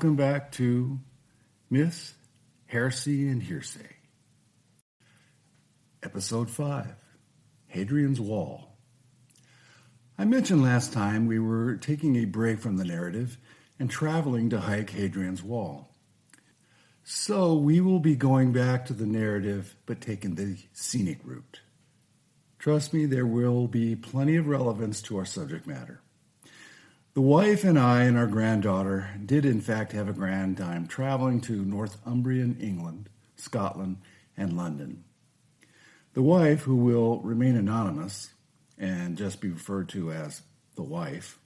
Welcome back to Myth, Heresy, and Hearsay. Episode 5 Hadrian's Wall. I mentioned last time we were taking a break from the narrative and traveling to hike Hadrian's Wall. So we will be going back to the narrative but taking the scenic route. Trust me, there will be plenty of relevance to our subject matter. The wife and I and our granddaughter did, in fact, have a grand time traveling to Northumbrian England, Scotland, and London. The wife, who will remain anonymous and just be referred to as the wife,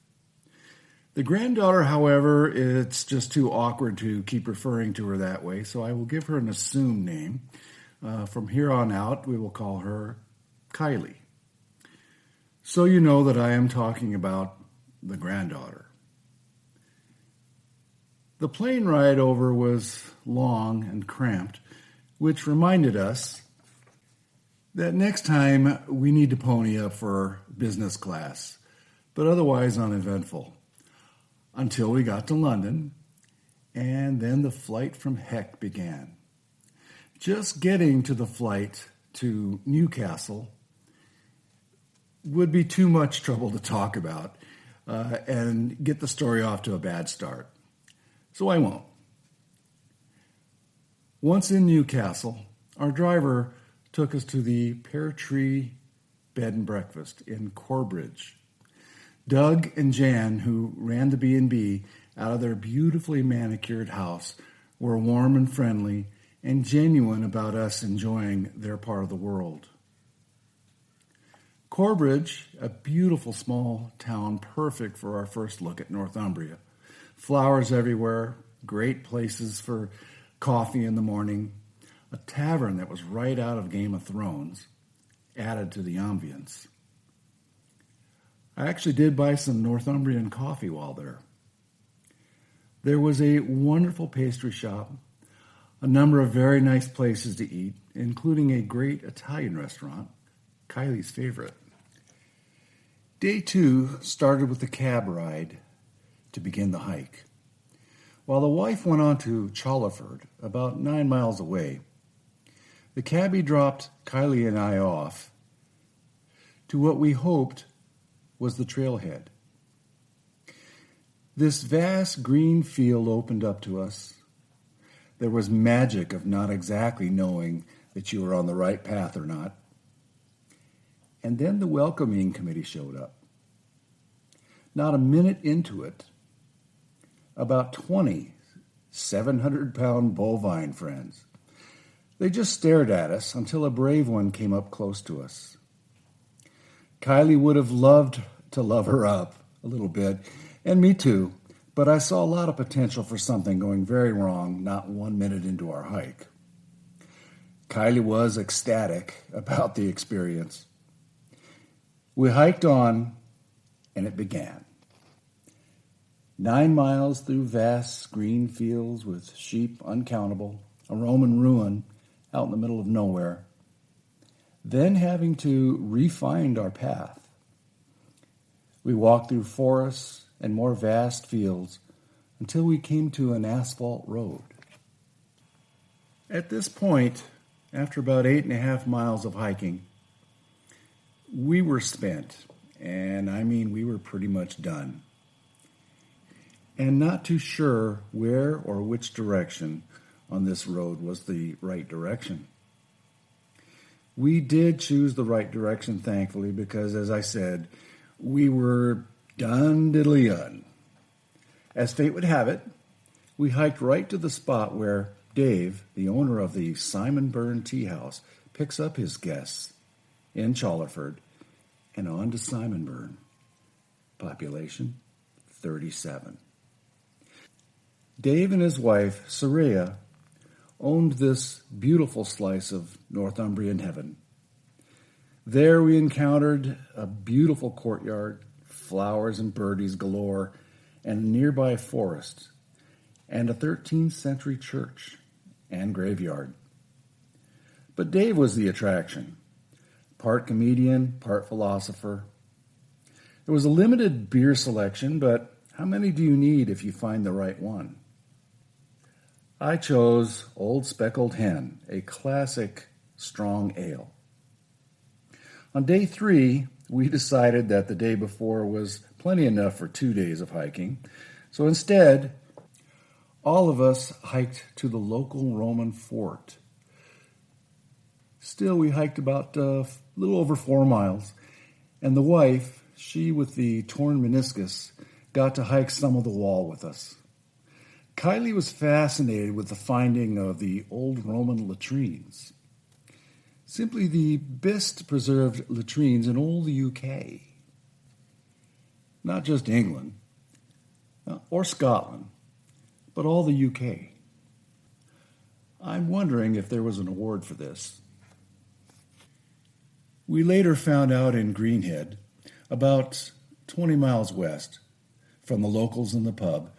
the granddaughter, however, it's just too awkward to keep referring to her that way, so I will give her an assumed name. Uh, from here on out, we will call her Kylie. So you know that I am talking about the granddaughter. The plane ride over was long and cramped, which reminded us that next time we need to pony up for business class, but otherwise uneventful. Until we got to London, and then the flight from Heck began. Just getting to the flight to Newcastle would be too much trouble to talk about uh, and get the story off to a bad start. So I won't. Once in Newcastle, our driver took us to the Pear Tree Bed and Breakfast in Corbridge. Doug and Jan, who ran the B&B out of their beautifully manicured house, were warm and friendly and genuine about us enjoying their part of the world. Corbridge, a beautiful small town, perfect for our first look at Northumbria. Flowers everywhere, great places for coffee in the morning, a tavern that was right out of Game of Thrones added to the ambience. I actually did buy some Northumbrian coffee while there. There was a wonderful pastry shop, a number of very nice places to eat, including a great Italian restaurant, Kylie's favorite. Day two started with a cab ride to begin the hike. While the wife went on to Chollerford, about nine miles away, the cabbie dropped Kylie and I off to what we hoped was the trailhead. This vast green field opened up to us. There was magic of not exactly knowing that you were on the right path or not. And then the welcoming committee showed up. Not a minute into it, about 20 700 pound bovine friends. They just stared at us until a brave one came up close to us. Kylie would have loved to love her up a little bit, and me too, but I saw a lot of potential for something going very wrong not one minute into our hike. Kylie was ecstatic about the experience. We hiked on, and it began. Nine miles through vast green fields with sheep uncountable, a Roman ruin out in the middle of nowhere. Then having to refind our path. We walked through forests and more vast fields until we came to an asphalt road. At this point, after about eight and a half miles of hiking, we were spent, and I mean, we were pretty much done. And not too sure where or which direction on this road was the right direction. We did choose the right direction, thankfully, because as I said, we were done diddly done. As fate would have it, we hiked right to the spot where Dave, the owner of the Simonburn Tea House, picks up his guests in Chollerford and on to Simonburn. Population 37. Dave and his wife, Saria, owned this beautiful slice of Northumbrian heaven. There we encountered a beautiful courtyard, flowers and birdies galore, and a nearby forest, and a 13th century church and graveyard. But Dave was the attraction part comedian, part philosopher. There was a limited beer selection, but How many do you need if you find the right one? I chose Old Speckled Hen, a classic strong ale. On day three, we decided that the day before was plenty enough for two days of hiking, so instead, all of us hiked to the local Roman fort. Still, we hiked about uh, little over four miles, and the wife, she with the torn meniscus, got to hike some of the wall with us. Kylie was fascinated with the finding of the old Roman latrines. Simply the best preserved latrines in all the UK. Not just England uh, or Scotland, but all the UK. I'm wondering if there was an award for this. We later found out in Greenhead, about 20 miles west from the locals in the pub,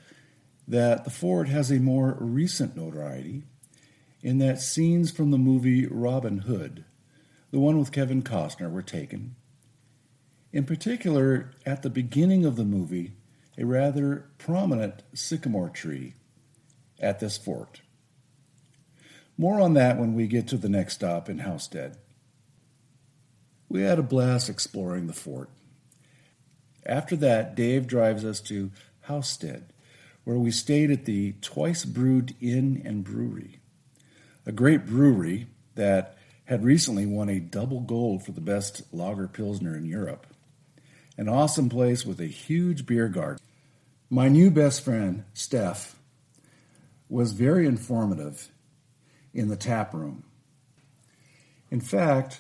that the fort has a more recent notoriety in that scenes from the movie Robin Hood, the one with Kevin Costner, were taken. In particular, at the beginning of the movie, a rather prominent sycamore tree at this fort. More on that when we get to the next stop in Housestead. We had a blast exploring the fort. After that, Dave drives us to Housestead, where we stayed at the Twice Brewed Inn and Brewery, a great brewery that had recently won a double gold for the best lager pilsner in Europe. An awesome place with a huge beer garden. My new best friend, Steph, was very informative in the tap room. In fact,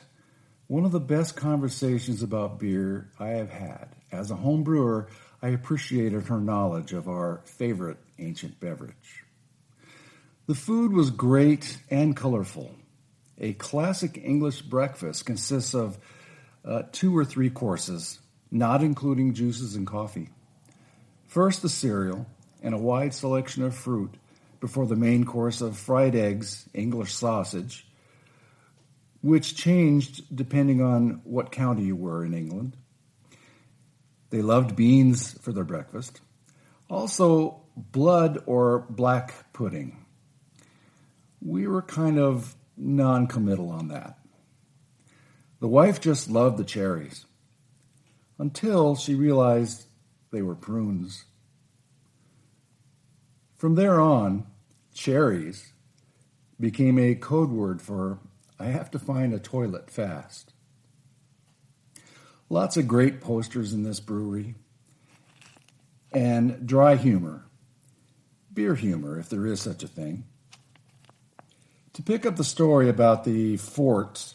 one of the best conversations about beer I have had. As a home brewer, I appreciated her knowledge of our favorite ancient beverage. The food was great and colorful. A classic English breakfast consists of uh, two or three courses, not including juices and coffee. First, the cereal and a wide selection of fruit before the main course of fried eggs, English sausage, which changed depending on what county you were in England. They loved beans for their breakfast. Also, blood or black pudding. We were kind of non committal on that. The wife just loved the cherries until she realized they were prunes. From there on, cherries became a code word for I have to find a toilet fast. Lots of great posters in this brewery. And dry humor, beer humor, if there is such a thing. To pick up the story about the fort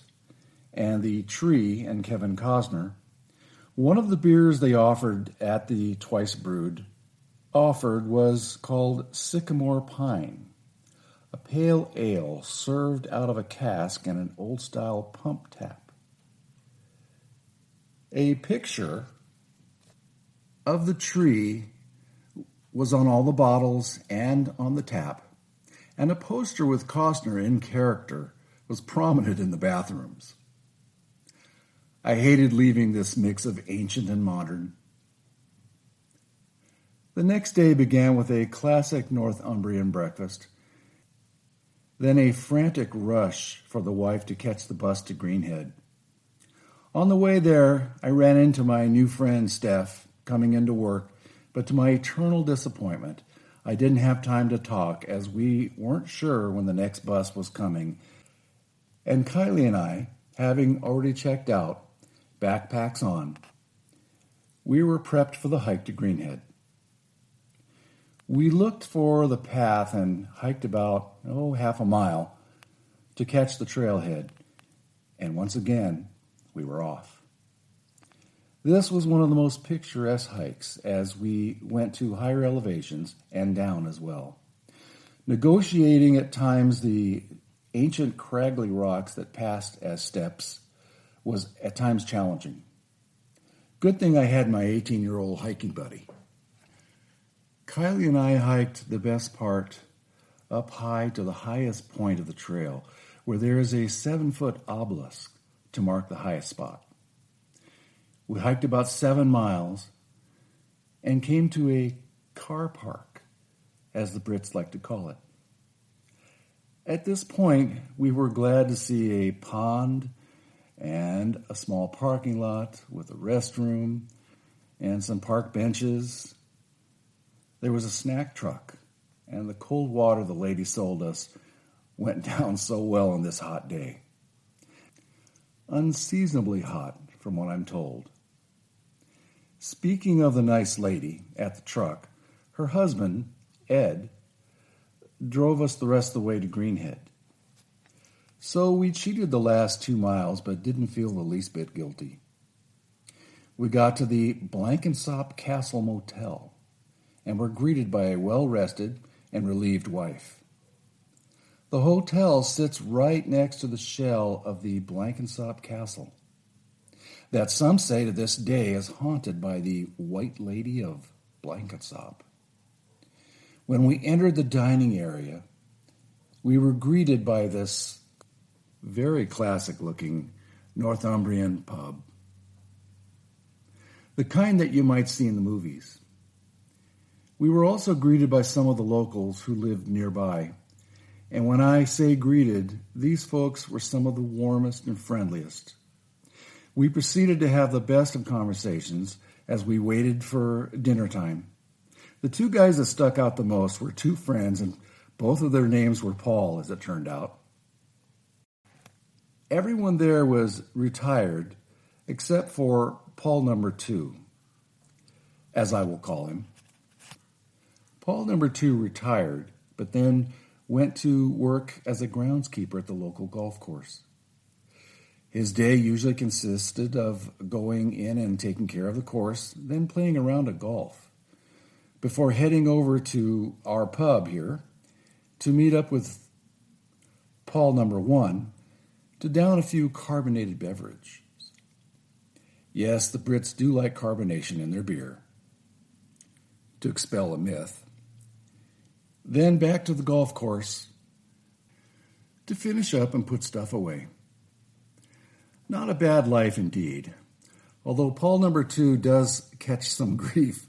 and the tree and Kevin Costner, one of the beers they offered at the Twice Brewed offered was called Sycamore Pine a pale ale served out of a cask and an old style pump tap. A picture of the tree was on all the bottles and on the tap, and a poster with Costner in character was prominent in the bathrooms. I hated leaving this mix of ancient and modern. The next day began with a classic Northumbrian breakfast then a frantic rush for the wife to catch the bus to Greenhead. On the way there, I ran into my new friend Steph coming into work, but to my eternal disappointment, I didn't have time to talk as we weren't sure when the next bus was coming. And Kylie and I, having already checked out, backpacks on, we were prepped for the hike to Greenhead. We looked for the path and hiked about, oh, half a mile to catch the trailhead, and once again, we were off. This was one of the most picturesque hikes as we went to higher elevations and down as well. Negotiating at times the ancient craggly rocks that passed as steps was at times challenging. Good thing I had my 18 year old hiking buddy. Kylie and I hiked the best part up high to the highest point of the trail, where there is a seven foot obelisk to mark the highest spot. We hiked about seven miles and came to a car park, as the Brits like to call it. At this point, we were glad to see a pond and a small parking lot with a restroom and some park benches. There was a snack truck, and the cold water the lady sold us went down so well on this hot day. Unseasonably hot, from what I'm told. Speaking of the nice lady at the truck, her husband, Ed, drove us the rest of the way to Greenhead. So we cheated the last two miles, but didn't feel the least bit guilty. We got to the Blenkinsop Castle Motel and were greeted by a well rested and relieved wife. The hotel sits right next to the shell of the Blenkinsop Castle, that some say to this day is haunted by the White Lady of Blenkinsop. When we entered the dining area, we were greeted by this very classic looking Northumbrian pub. The kind that you might see in the movies. We were also greeted by some of the locals who lived nearby. And when I say greeted, these folks were some of the warmest and friendliest. We proceeded to have the best of conversations as we waited for dinner time. The two guys that stuck out the most were two friends, and both of their names were Paul, as it turned out. Everyone there was retired except for Paul number two, as I will call him. Paul number two retired, but then went to work as a groundskeeper at the local golf course. His day usually consisted of going in and taking care of the course, then playing around at golf before heading over to our pub here to meet up with Paul number one to down a few carbonated beverages. Yes, the Brits do like carbonation in their beer to expel a myth. Then back to the golf course to finish up and put stuff away. Not a bad life indeed, although Paul number two does catch some grief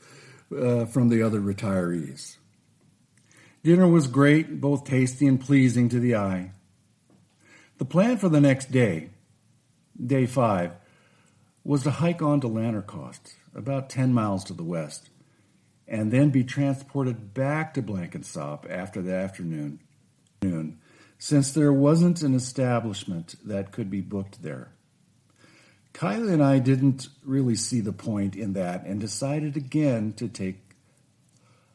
uh, from the other retirees. Dinner was great, both tasty and pleasing to the eye. The plan for the next day, day five, was to hike on to Lanercost, about 10 miles to the west, and then be transported back to Blenkinsop after the afternoon, since there wasn't an establishment that could be booked there. Kylie and I didn't really see the point in that and decided again to take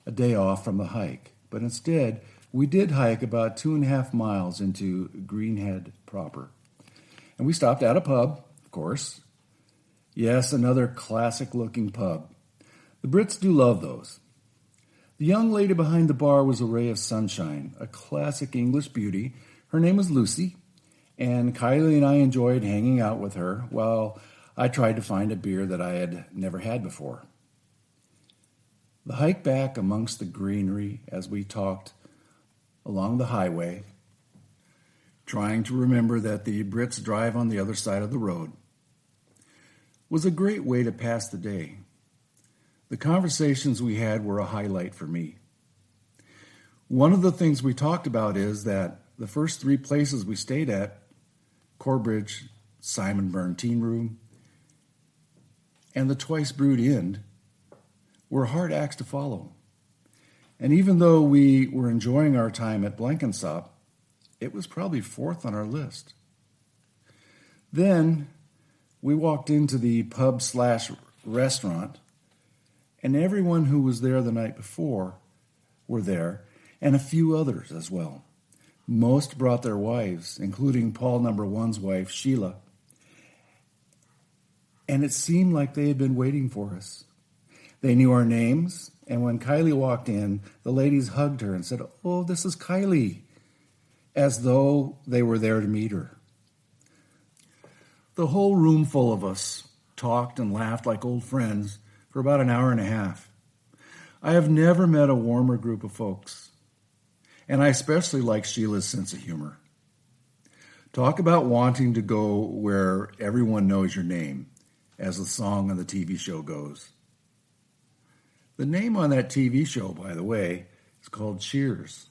a day off from the hike. But instead, we did hike about two and a half miles into Greenhead proper. And we stopped at a pub, of course. Yes, another classic looking pub. The Brits do love those. The young lady behind the bar was a ray of sunshine, a classic English beauty. Her name was Lucy, and Kylie and I enjoyed hanging out with her while I tried to find a beer that I had never had before. The hike back amongst the greenery as we talked along the highway, trying to remember that the Brits drive on the other side of the road, was a great way to pass the day. The conversations we had were a highlight for me. One of the things we talked about is that the first three places we stayed at Corbridge, Simonburn Teen Room, and the Twice Brewed Inn were hard acts to follow. And even though we were enjoying our time at Blenkinsop, it was probably fourth on our list. Then we walked into the pub slash restaurant, and everyone who was there the night before were there, and a few others as well. Most brought their wives, including Paul number one's wife, Sheila. And it seemed like they had been waiting for us. They knew our names, and when Kylie walked in, the ladies hugged her and said, Oh, this is Kylie, as though they were there to meet her. The whole room full of us talked and laughed like old friends for about an hour and a half. I have never met a warmer group of folks and I especially like Sheila's sense of humor. Talk about wanting to go where everyone knows your name, as the song on the TV show goes. The name on that TV show, by the way, is called Cheers.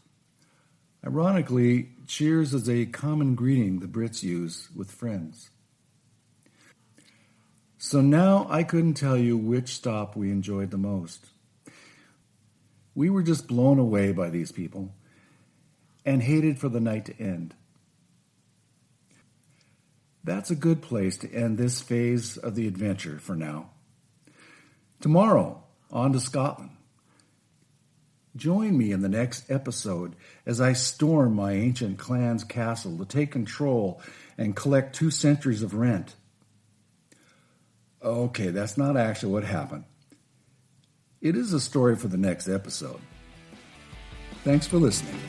Ironically, cheers is a common greeting the Brits use with friends. So now I couldn't tell you which stop we enjoyed the most. We were just blown away by these people and hated for the night to end. That's a good place to end this phase of the adventure for now. Tomorrow, on to Scotland. Join me in the next episode as I storm my ancient clan's castle to take control and collect two centuries of rent. Okay, that's not actually what happened. It is a story for the next episode. Thanks for listening.